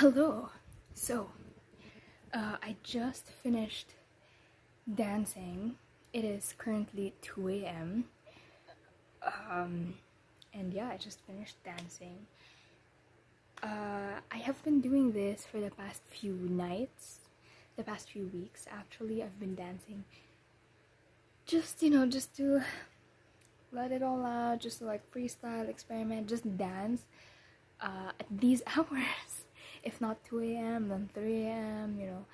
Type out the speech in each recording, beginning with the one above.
Hello. So, uh, I just finished dancing. It is currently 2 a.m. Um, and yeah, I just finished dancing. Uh, I have been doing this for the past few nights, the past few weeks actually. I've been dancing just, you know, just to let it all out, just to like freestyle, experiment, just dance uh, at these hours if not 2 a.m then 3 a.m you know.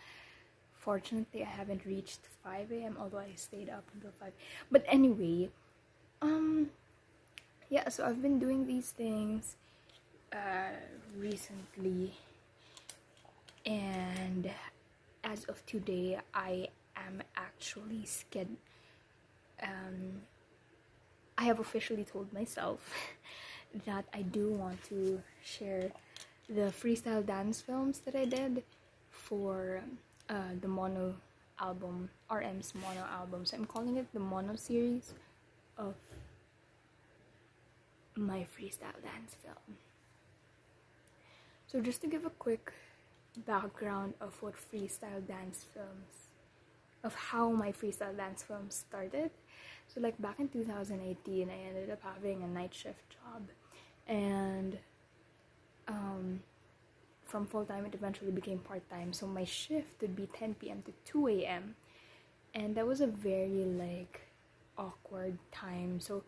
Fortunately i haven't reached 5 a.m although i stayed up until 5 but anyway um yeah so i've been doing these things uh recently. And as of today i am actually scared um i have officially told myself that i do want to share the freestyle dance films that I did for uh, the mono album, RM's mono album. So I'm calling it the mono series of my freestyle dance film. So just to give a quick background of what freestyle dance films, of how my freestyle dance film started. So like back in 2018, I ended up having a night shift job and um, from full time, it eventually became part time. So my shift would be 10 p.m. to 2 a.m. And that was a very like awkward time. So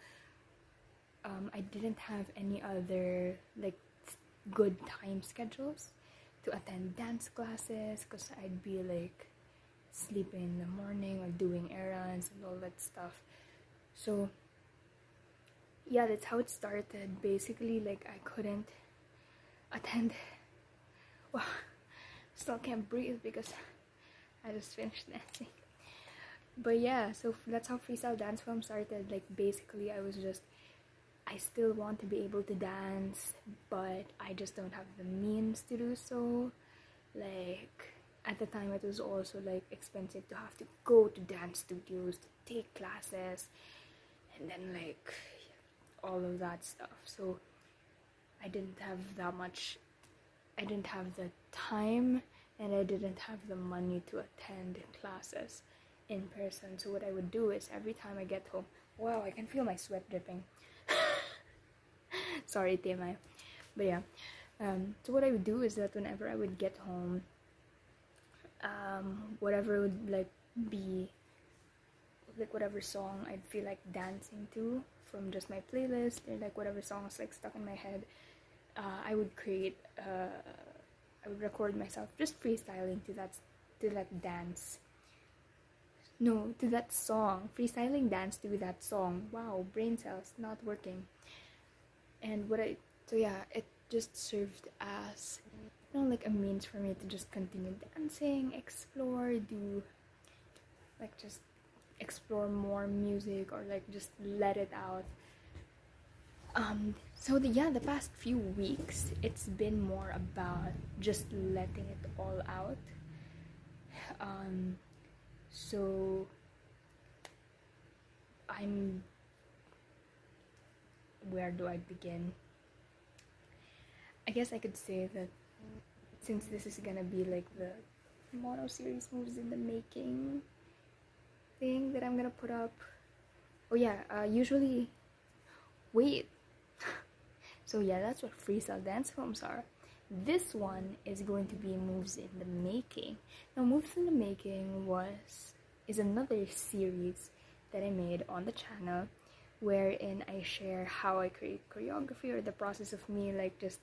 um, I didn't have any other like good time schedules to attend dance classes because I'd be like sleeping in the morning or doing errands and all that stuff. So yeah, that's how it started. Basically, like I couldn't attend. Well, still can't breathe because I just finished dancing. But yeah, so that's how freestyle dance film started. Like basically, I was just I still want to be able to dance, but I just don't have the means to do so. Like at the time, it was also like expensive to have to go to dance studios to take classes, and then like all of that stuff. So I didn't have that much, I didn't have the time and I didn't have the money to attend classes in person. So, what I would do is every time I get home, wow, I can feel my sweat dripping. Sorry, TMI. But yeah, um, so what I would do is that whenever I would get home, um, whatever would like be like whatever song I'd feel like dancing to from just my playlist or like whatever songs like stuck in my head uh, I would create uh, I would record myself just freestyling to that to that dance. No to that song. Freestyling dance to that song. Wow brain cells not working. And what I so yeah it just served as you know like a means for me to just continue dancing explore do like just explore more music or like just let it out um so the, yeah the past few weeks it's been more about just letting it all out. Um so i'm where do i begin? I guess i could say that since this is gonna be like the mono series moves in the making thing that i'm gonna put up oh yeah uh, usually wait so yeah, that's what freestyle dance films are. This one is going to be Moves in the Making. Now, Moves in the Making was is another series that I made on the channel wherein I share how I create choreography or the process of me like just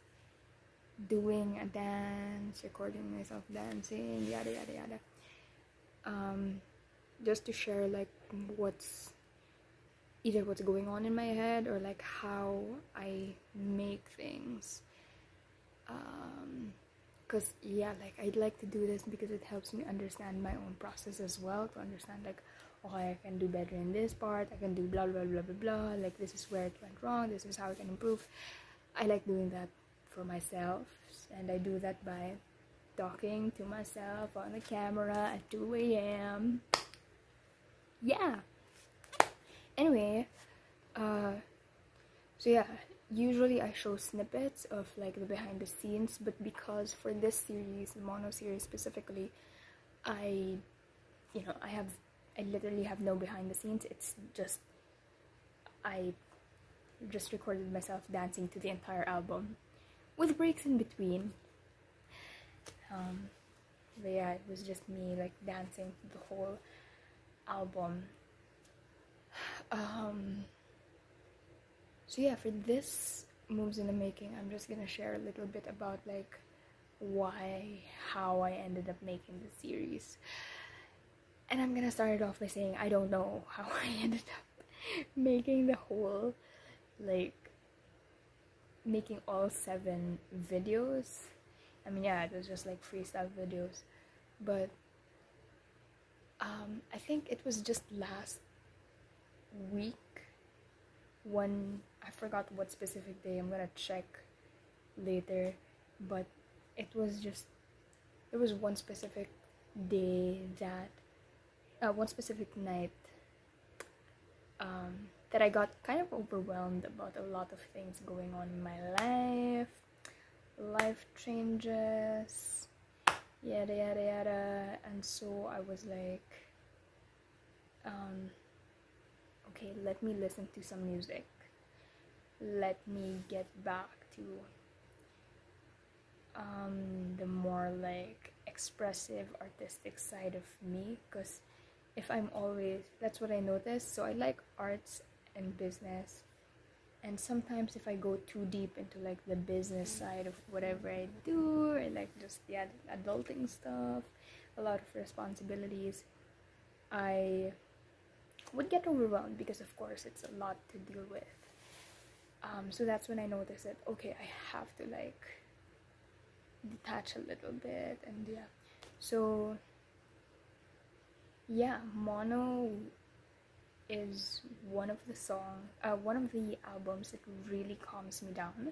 doing a dance, recording myself dancing, yada yada yada. Um, just to share like what's either what's going on in my head or like how I make things. Um, because yeah, like I'd like to do this because it helps me understand my own process as well to understand like oh I can do better in this part, I can do blah blah blah blah blah, like this is where it went wrong, this is how I can improve. I like doing that for myself and I do that by talking to myself on the camera at 2 a.m. Yeah anyway uh so yeah usually I show snippets of like the behind the scenes, but because for this series, the mono series specifically, I, you know, I have, I literally have no behind the scenes. It's just, I just recorded myself dancing to the entire album with breaks in between. Um, but yeah, it was just me like dancing to the whole album. Um, so yeah, for this moves in the making, I'm just gonna share a little bit about like why, how I ended up making the series. And I'm gonna start it off by saying I don't know how I ended up making the whole like making all seven videos. I mean, yeah, it was just like freestyle videos, but um, I think it was just last week. One, I forgot what specific day. I'm gonna check later, but it was just there was one specific day that uh, one specific night um, that I got kind of overwhelmed about a lot of things going on in my life, life changes, yada yada yada, and so I was like, um, okay, let me listen to some music. Let me get back to um, the more like expressive, artistic side of me, because if I'm always that's what I notice. So I like arts and business. And sometimes if I go too deep into like the business side of whatever I do or like just yeah adulting stuff, a lot of responsibilities, I would get overwhelmed because of course it's a lot to deal with. Um, so that's when I noticed that okay, I have to like detach a little bit and yeah. So yeah, mono is one of the song uh, one of the albums that really calms me down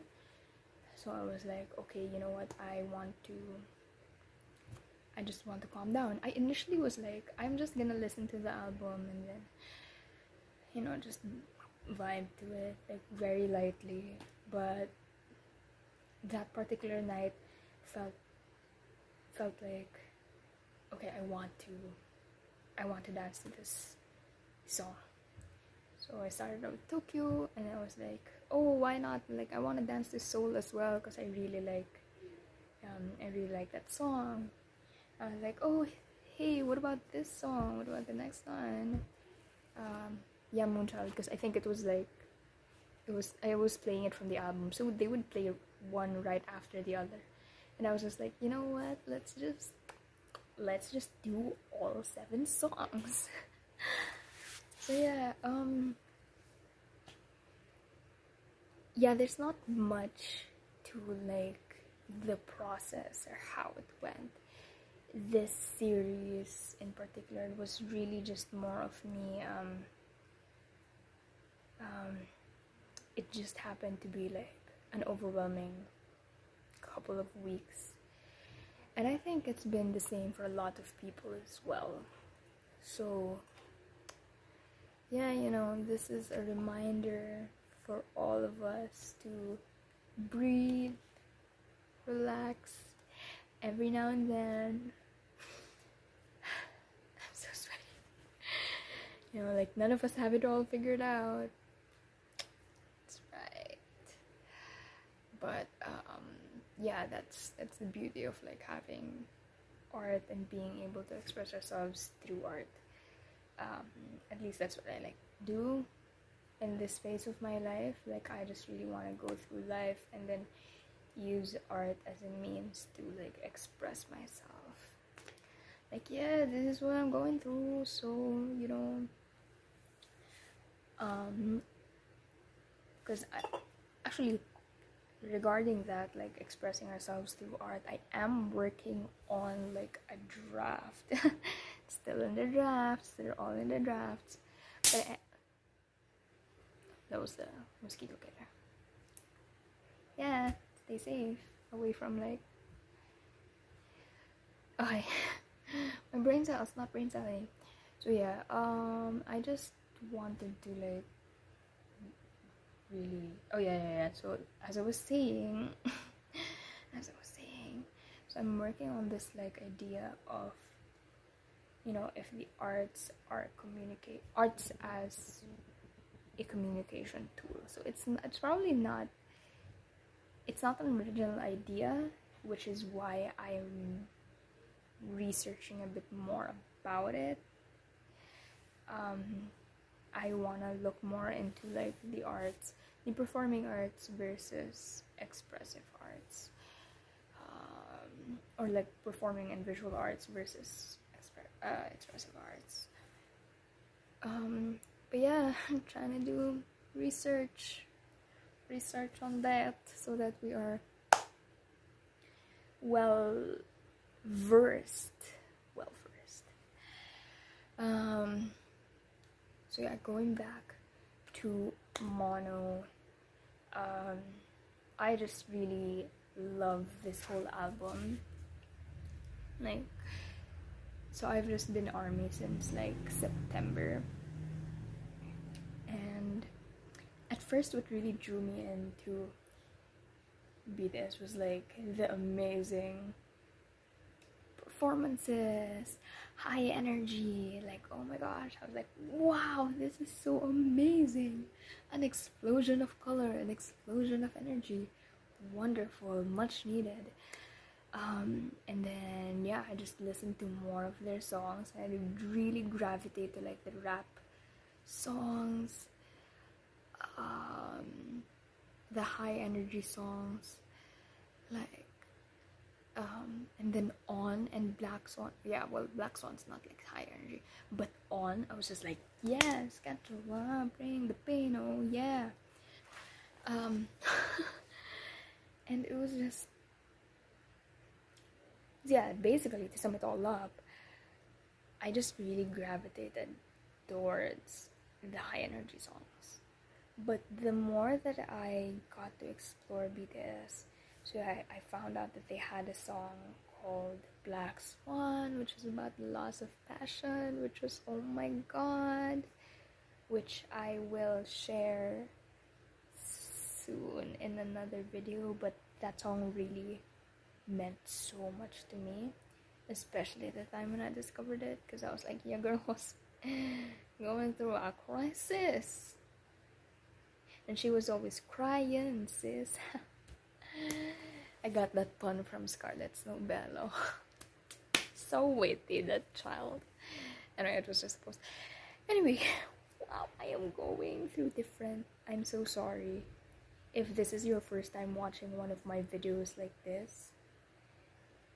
so i was like okay you know what i want to i just want to calm down i initially was like i'm just gonna listen to the album and then you know just vibe to it like very lightly but that particular night felt felt like okay i want to i want to dance to this song. So I started out with Tokyo, and I was like, oh, why not? Like, I want to dance to Seoul as well because I really like, um, I really like that song. I was like, oh, hey, what about this song? What about the next one? Um, yeah, Moonchild, because I think it was like, it was I was playing it from the album, so they would play one right after the other, and I was just like, you know what? Let's just, let's just do all seven songs. So yeah, um yeah, there's not much to like the process or how it went. This series in particular was really just more of me um um it just happened to be like an overwhelming couple of weeks. And I think it's been the same for a lot of people as well. So yeah, you know, this is a reminder for all of us to breathe, relax every now and then. I'm so sweaty. You know, like none of us have it all figured out. That's right. But um yeah, that's that's the beauty of like having art and being able to express ourselves through art um, at least that's what I like do in this phase of my life. Like I just really want to go through life and then use art as a means to like express myself. Like yeah, this is what I'm going through. So you know, because I actually regarding that like expressing ourselves through art i am working on like a draft still in the drafts. They're all in the drafts. But I, that was the mosquito killer. Yeah, stay safe away from like. Okay, my brain cells, not brain celling. So yeah, um, I just wanted to like really oh yeah yeah yeah. So as i was saying as i was saying so i'm working on this like idea of you know if the arts are communicate arts as a communication tool. So it's it's probably not it's not an original idea which is why i'm researching a bit more about it. Um, I want to look more into like the arts, the performing arts versus expressive arts, um, or like performing and visual arts versus exp- uh, expressive arts. Um, but yeah, I'm trying to do research, research on that so that we are well versed, well versed. Um, so yeah going back to mono um, i just really love this whole album. Like so i've just been army since like september. And at first what really drew me into bts was like the amazing performances high energy like oh my gosh i was like wow this is so amazing. An explosion of color an explosion of energy. Wonderful much needed. Um, and then yeah i just listened to more of their songs. I really gravitate to like the rap songs um, the high energy songs like um, and then on and black swan yeah well black swan's not like high energy. But on i was just like yes got to bring the pain oh yeah. Um and it was just yeah basically to sum it all up i just really gravitated towards the high energy songs. But the more that i got to explore bts so I, I found out that they had a song called Black Swan, which is about the loss of passion, which was oh my god, which I will share soon in another video. But that song really meant so much to me, especially the time when I discovered it, because I was like, yeah, girl was going through a crisis, and she was always crying, sis. I got that pun from Scarlett Snowbello. so witty, that child. Anyway, it was just supposed. Anyway, wow, I am going through different. I'm so sorry if this is your first time watching one of my videos like this.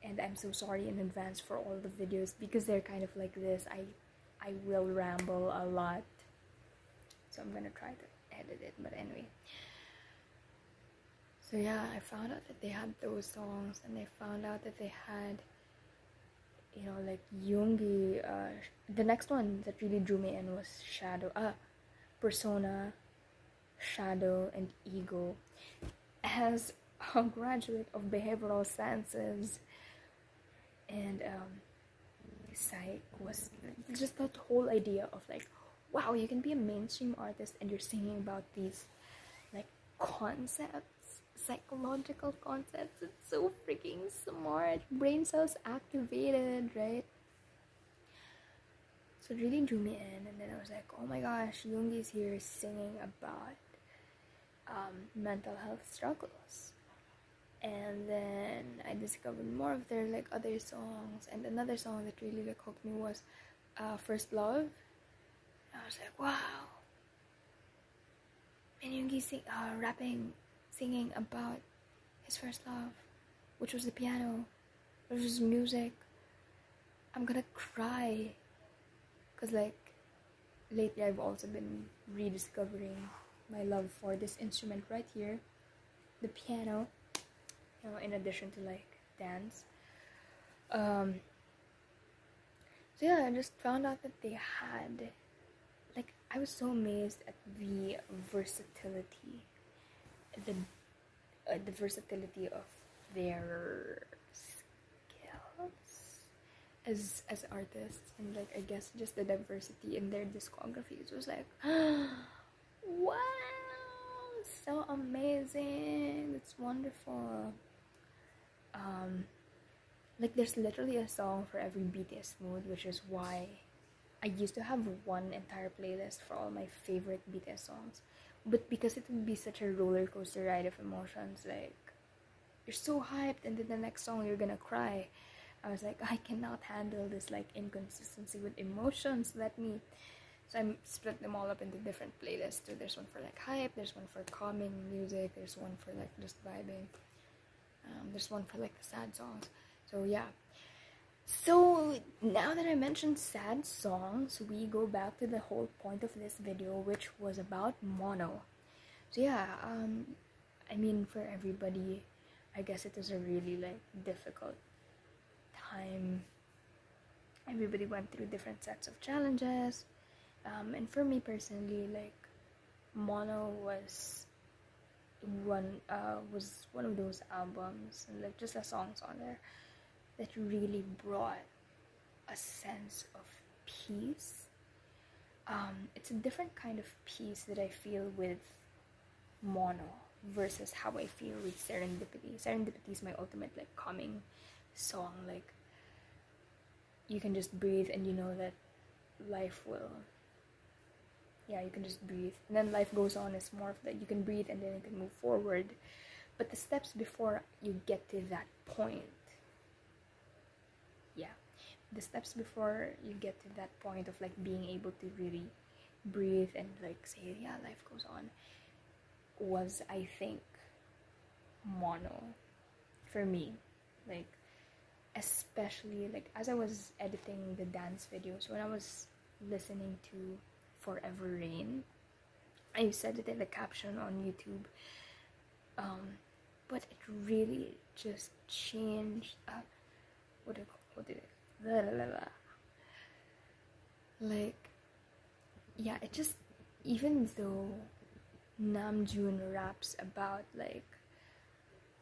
And I'm so sorry in advance for all the videos because they're kind of like this. I I will ramble a lot. So I'm gonna try to edit it, but anyway so yeah i found out that they had those songs and they found out that they had you know like Yoongi uh, the next one that really drew me in was shadow uh persona shadow and ego. As a graduate of behavioral sciences and um psych was just that whole idea of like wow you can be a mainstream artist and you're singing about these like concepts psychological concepts. It's so freaking smart. Brain cells activated, right? So it really drew me in, and then I was like, oh my gosh, Yoongi's here singing about um, mental health struggles. And then I discovered more of their like other songs, and another song that really like hooked me was uh, "First Love." I was like, wow. And Yoongi sing, uh, rapping singing about his first love, which was the piano, which was music. I'm gonna cry. Because, like, lately I've also been rediscovering my love for this instrument right here the piano, you know, in addition to like dance. Um, so, yeah, I just found out that they had, like, I was so amazed at the versatility the uh, the versatility of their skills as as artists and like I guess just the diversity in their discographies was like wow so amazing. It's wonderful. Um, like there's literally a song for every BTS mood, which is why I used to have one entire playlist for all my favorite BTS songs. But because it would be such a roller coaster ride of emotions, like you're so hyped, and then the next song you're gonna cry. I was like, I cannot handle this like inconsistency with emotions. Let me. So I split them all up into different playlists. So there's one for like hype, there's one for calming music, there's one for like just vibing, um, there's one for like the sad songs. So yeah. So now that I mentioned sad songs, we go back to the whole point of this video, which was about mono. So yeah, um, I mean for everybody, I guess it was a really like difficult time. Everybody went through different sets of challenges, um, and for me personally, like mono was one uh, was one of those albums and like just the songs on there that really brought a sense of peace. Um, it's a different kind of peace that I feel with mono versus how I feel with serendipity. Serendipity is my ultimate like calming song. Like you can just breathe and you know that life will. Yeah, you can just breathe, and then life goes on. It's more of that you can breathe and then you can move forward. But the steps before you get to that point the steps before you get to that point of like being able to really breathe and like say yeah life goes on was i think mono for me. Like especially like as i was editing the dance videos when i was listening to forever rain i said it in the caption on youtube um but it really just changed uh, what did, what did it blah, blah, blah. like yeah it just even though namjoon raps about like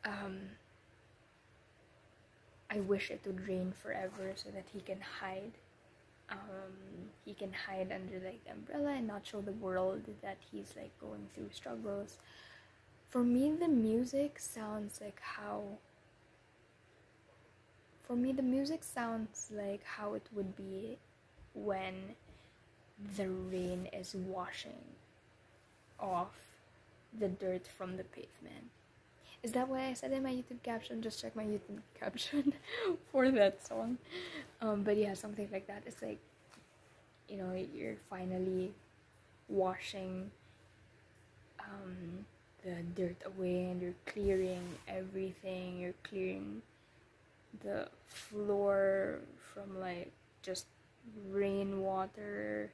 um I wish it would rain forever so that he can hide um, he can hide under like the umbrella and not show the world that he's like going through struggles. For me, the music sounds like how for me, the music sounds like how it would be when the rain is washing off the dirt from the pavement. Is that what I said in my YouTube caption? Just check my YouTube caption for that song. Um, but yeah, something like that. It's like, you know, you're finally washing um, the dirt away and you're clearing everything. You're clearing the floor from like just rainwater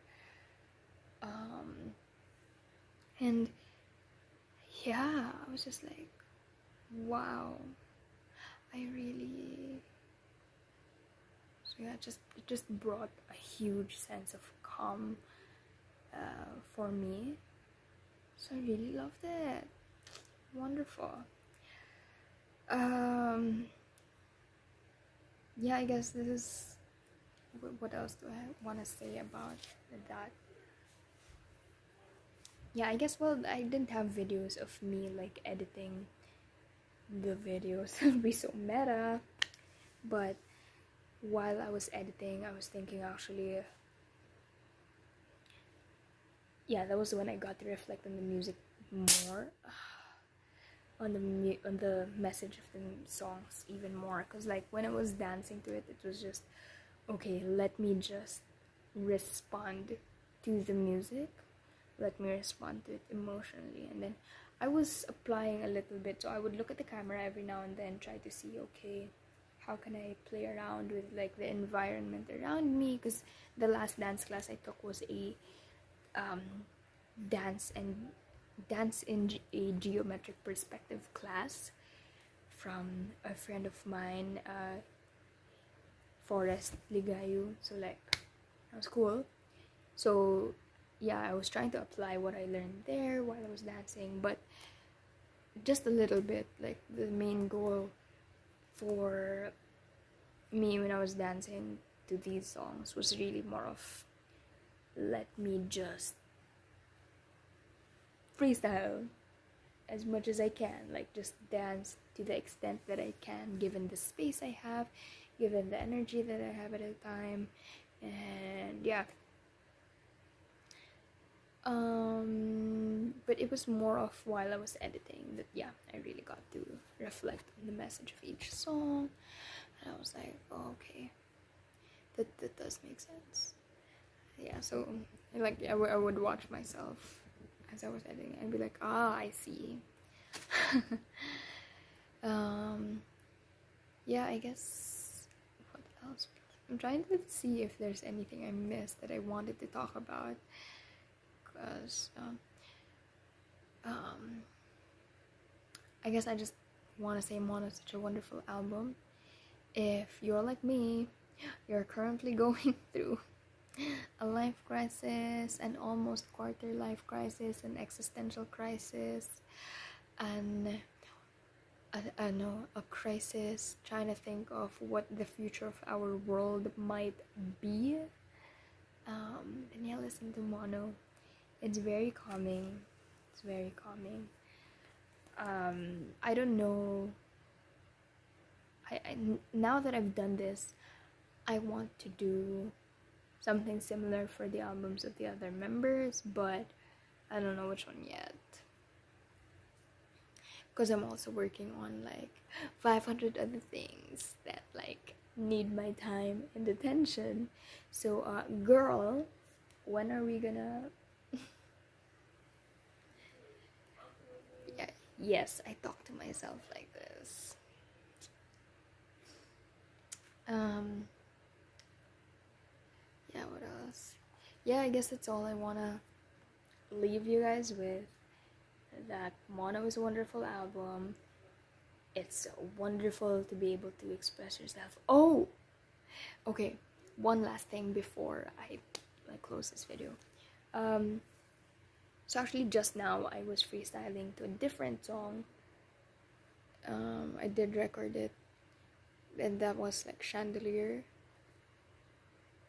um and yeah i was just like wow. I really so yeah just it just brought a huge sense of calm uh, for me. So i really loved it. Wonderful. Um yeah, I guess this is what else do I want to say about that? Yeah, I guess well, I didn't have videos of me like editing the videos. would be so meta. But while I was editing, I was thinking actually. Yeah, that was when I got to reflect on the music more on the mu- on the message of the songs even more because like when i was dancing to it it was just okay let me just respond to the music. Let me respond to it emotionally. And then i was applying a little bit so i would look at the camera every now and then try to see okay how can i play around with like the environment around me? Because the last dance class i took was a um, dance and dance in a geometric perspective class from a friend of mine, uh, Forest Ligayu. So like, that was cool. So yeah, I was trying to apply what I learned there while I was dancing, but just a little bit. Like the main goal for me when I was dancing to these songs was really more of let me just freestyle as much as I can, like just dance to the extent that I can, given the space I have, given the energy that I have at a time, and yeah. Um, but it was more of while I was editing that yeah, I really got to reflect on the message of each song, and I was like, oh, okay, that that does make sense. Yeah, so like I, w- I would watch myself as I was editing and be like, ah, I see. um, yeah, I guess what else? I'm trying to see if there's anything I missed that I wanted to talk about because um, um, I guess I just want to say Mono is such a wonderful album. If you're like me, you're currently going through life crisis, an almost quarter life crisis, an existential crisis, and I know a crisis trying to think of what the future of our world might be. Um, then yeah, listen to Mono. It's very calming. It's very calming. Um, I don't know. I, I now that I've done this, I want to do something similar for the albums of the other members, but I don't know which one yet. Because I'm also working on like 500 other things that like need my time and attention. So, uh, girl, when are we gonna? yeah, yes, I talk to myself like this. Um yeah, what else? Yeah, I guess that's all I wanna leave you guys with. That Mono is a wonderful album. It's wonderful to be able to express yourself. Oh, okay. One last thing before I, I close this video. Um, so actually, just now I was freestyling to a different song. Um, I did record it, and that was like Chandelier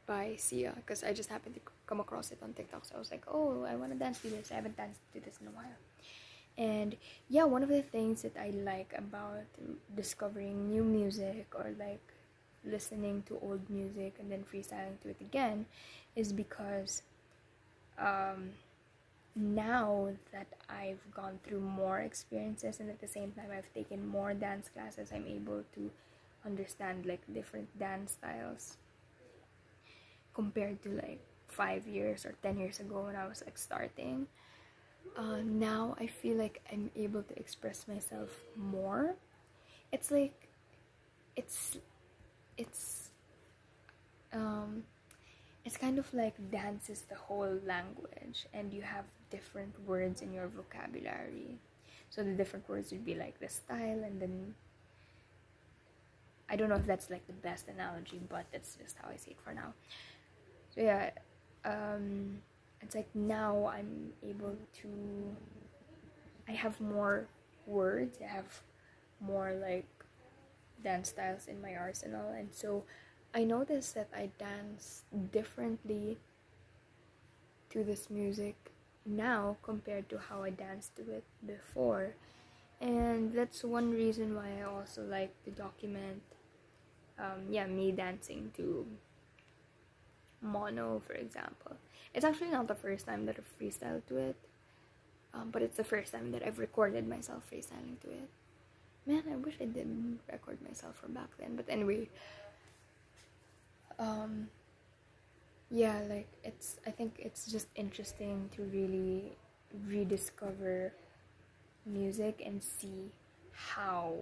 by Sia because I just happened to come across it on TikTok. So I was like, oh, I want to dance to this. I haven't danced to this in a while. And yeah, one of the things that I like about discovering new music or like listening to old music and then freestyling to it again is because um, now that I've gone through more experiences and at the same time I've taken more dance classes, I'm able to understand like different dance styles compared to like five years or ten years ago when I was like starting. Uh, now I feel like I'm able to express myself more. It's like it's it's um it's kind of like dance is the whole language and you have different words in your vocabulary. So the different words would be like the style and then I don't know if that's like the best analogy, but that's just how I see it for now so yeah um it's like now i'm able to i have more words i have more like dance styles in my arsenal and so i noticed that i dance differently to this music now compared to how i danced to it before. And that's one reason why i also like to document um, yeah me dancing to mono, for example. It's actually not the first time that I've freestyled to it, um, but it's the first time that I've recorded myself freestyling to it. Man, I wish I didn't record myself from back then. But anyway, um, yeah, like it's. I think it's just interesting to really rediscover music and see how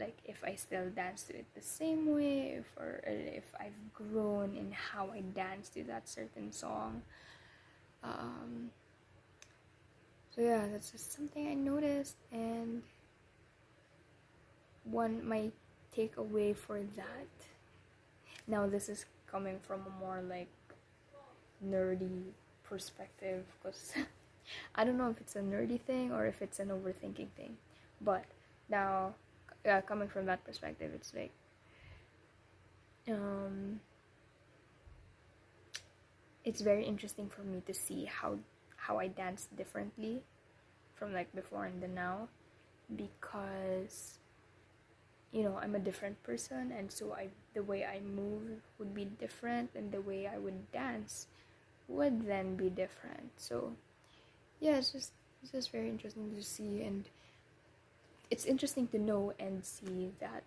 like if I still dance to it the same way, if or if I've grown in how I dance to that certain song. Um, so yeah, that's just something I noticed, and one my takeaway for that. Now this is coming from a more like nerdy perspective because I don't know if it's a nerdy thing or if it's an overthinking thing, but now uh, coming from that perspective, it's like um, it's very interesting for me to see how how I dance differently from like before and the now because you know I'm a different person and so I the way I move would be different and the way I would dance would then be different. So yeah it's just it's just very interesting to see and it's interesting to know and see that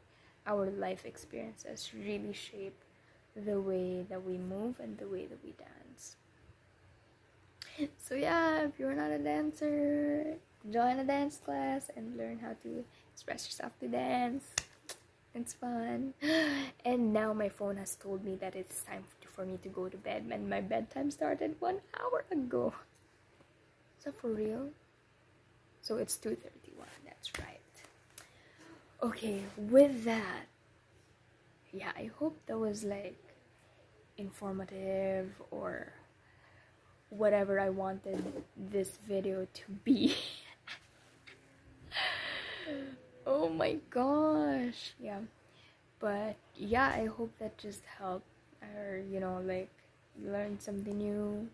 our life experiences really shape the way that we move and the way that we dance. So yeah if you're not a dancer join a dance class and learn how to express yourself to dance. It's fun. And now my phone has told me that it's time for me to go to bed and my bedtime started one hour ago. Is that for real? So it's 2.31 that's right okay with that yeah i hope that was like informative or whatever i wanted this video to be. Oh my gosh yeah. But yeah i hope that just helped or you know like you learned something new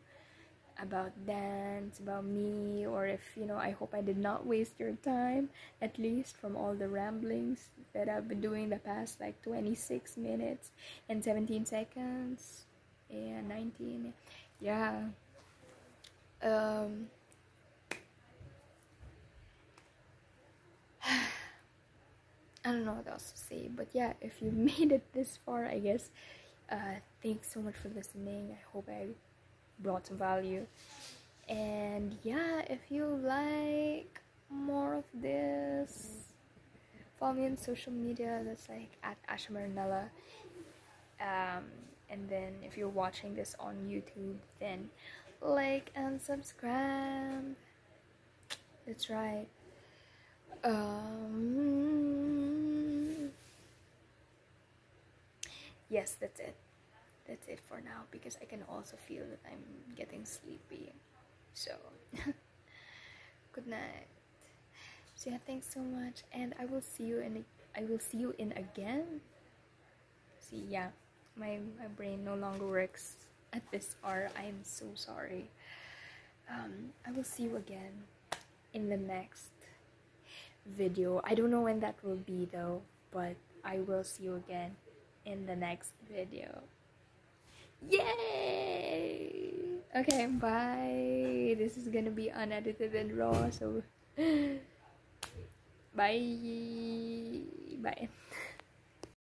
about dance about me or if you know i hope i did not waste your time at least from all the ramblings that i've been doing the past like 26 minutes and 17 seconds and 19 yeah um I don't know what else to say, but yeah, if you made it this far, I guess, uh, thanks so much for listening. I hope I brought some value. And yeah, if you like more of this, follow me on social media. That's like at Asha Marinella. Um, and then if you're watching this on YouTube, then like and subscribe. That's right. Um, yes, that's it. That's it for now because I can also feel that I'm getting sleepy. So, good night. So yeah, thanks so much, and I will see you in. I will see you in again. See, yeah, my my brain no longer works at this hour. I am so sorry. Um, I will see you again in the next video. I don't know when that will be though, but I will see you again in the next video. Yay! Okay, bye. This is gonna be unedited and raw, so bye. Bye.